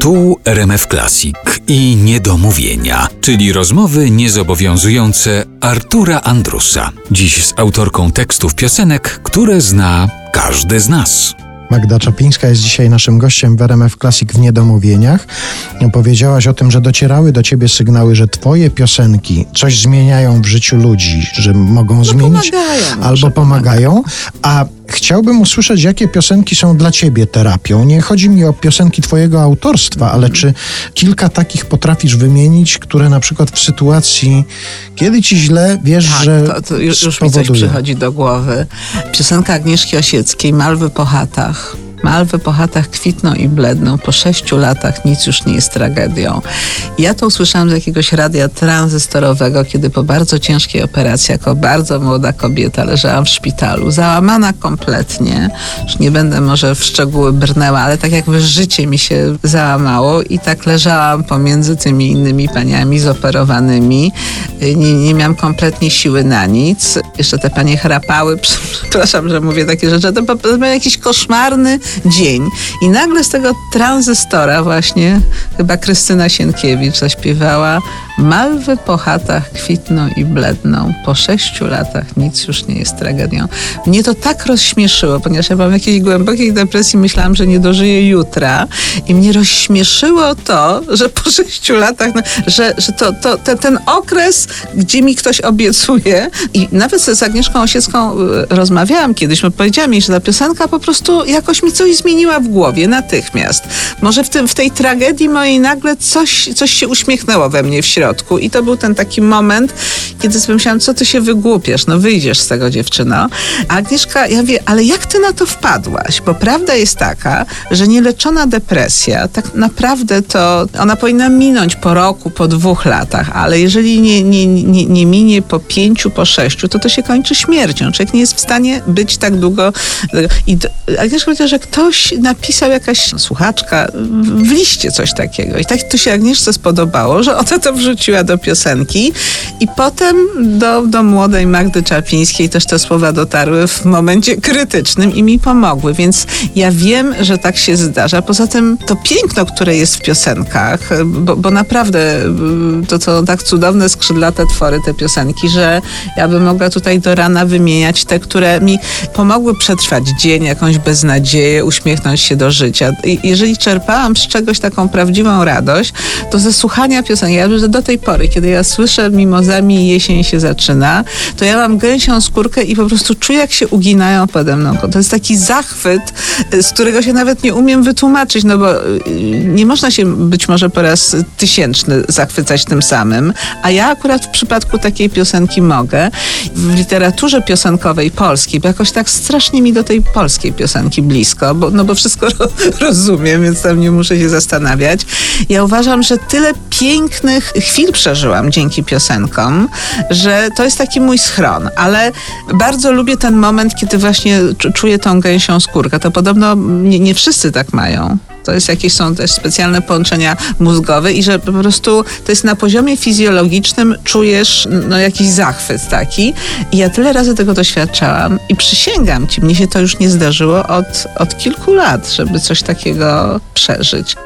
Tu RMF Classic i niedomówienia, czyli rozmowy niezobowiązujące Artura Andrusa. Dziś z autorką tekstów piosenek, które zna każdy z nas. Magda Czapińska jest dzisiaj naszym gościem w RMF Classic w Niedomówieniach. Powiedziałaś o tym, że docierały do ciebie sygnały, że twoje piosenki coś zmieniają w życiu ludzi, że mogą No zmienić pomagają, albo pomagają. A chciałbym usłyszeć, jakie piosenki są dla ciebie terapią. Nie chodzi mi o piosenki twojego autorstwa, ale czy kilka takich potrafisz wymienić, które na przykład w sytuacji, kiedy ci źle, wiesz, Tak, że to, to już, już mi coś przychodzi do głowy. Piosenka Agnieszki Osieckiej, Malwy po chatach. Malwy po chatach kwitną i bledną. Po sześciu latach nic już nie jest tragedią. Ja to usłyszałam z jakiegoś radia tranzystorowego, kiedy po bardzo ciężkiej operacji, jako bardzo młoda kobieta, leżałam w szpitalu, załamana kompletnie. Już nie będę może w szczegóły brnęła, ale tak jakby życie mi się załamało i tak leżałam pomiędzy tymi innymi paniami zoperowanymi. Nie, nie miałam kompletnie siły na nic. Jeszcze te panie chrapały. Przepraszam, że mówię takie rzeczy. To był jakiś koszmarny dzień. I nagle z tego tranzystora właśnie chyba Krystyna Sienkiewicz zaśpiewała Malwy po chatach kwitną i bledną. Po sześciu latach nic już nie jest tragedią. Mnie to tak rozśmieszyło, ponieważ ja w jakiejś głębokiej depresji, myślałam, że nie dożyję jutra. I mnie rozśmieszyło to, że po sześciu latach, no, że, że to, to, ten, ten okres, gdzie mi ktoś obiecuje i nawet z Agnieszką Osiecką y, rozmawiałam kiedyś, bo powiedziała mi, że ta piosenka po prostu jakoś mi coś zmieniła w głowie natychmiast. Może w, tym, w tej tragedii mojej nagle coś, coś się uśmiechnęło we mnie w środku i to był ten taki moment, kiedy sobie myślałam, co ty się wygłupiasz, no wyjdziesz z tego dziewczyno. A Agnieszka, ja wie, ale jak ty na to wpadłaś? Bo prawda jest taka, że nieleczona depresja, tak naprawdę to ona powinna minąć po roku, po dwóch latach, ale jeżeli nie, nie, nie, nie minie po pięciu, po sześciu, to to się kończy śmiercią. Człowiek nie jest w stanie być tak długo. I Agnieszka powiedziała, że ktoś napisał, jakaś słuchaczka w liście coś takiego. I tak to się Agnieszce spodobało, że ona to wrzuciła do piosenki i potem do, do młodej Magdy Czapińskiej też te słowa dotarły w momencie krytycznym i mi pomogły, więc ja wiem, że tak się zdarza. Poza tym to piękno, które jest w piosenkach, bo, bo naprawdę y, to są tak cudowne, skrzydlate twory te piosenki, że ja bym mogła tutaj do rana wymieniać te, które mi pomogły przetrwać dzień, jakąś beznadzieję, uśmiechnąć się do życia. I jeżeli czerpałam z czegoś taką prawdziwą radość, to ze słuchania piosenki, ja do tej pory, kiedy ja słyszę mimozami i jesień się zaczyna, to ja mam gęsią skórkę i po prostu czuję, jak się uginają pode mną. To jest taki zachwyt, z którego się nawet nie umiem wytłumaczyć, no bo y, nie można się być może po raz tysięczny zachwycać tym samym, a ja akurat w przypadku takiej piosenki mogę. W literaturze piosenkowej polskiej, bo jakoś tak strasznie mi do tej polskiej piosenki blisko, bo, no bo wszystko ro, rozumiem, więc tam nie muszę się zastanawiać. Ja uważam, że tyle pięknych chwil przeżyłam dzięki piosenkom, że to jest taki mój schron, ale bardzo lubię ten moment, kiedy właśnie czu- czuję tą gęsią skórkę. To podobno nie, nie wszyscy tak mają. To jest jakieś są też specjalne połączenia mózgowe i że po prostu to jest na poziomie fizjologicznym czujesz no, jakiś zachwyt taki. I ja tyle razy tego doświadczałam i przysięgam ci, mnie się to już nie zdarzyło od, od kilku lat, żeby coś takiego przeżyć.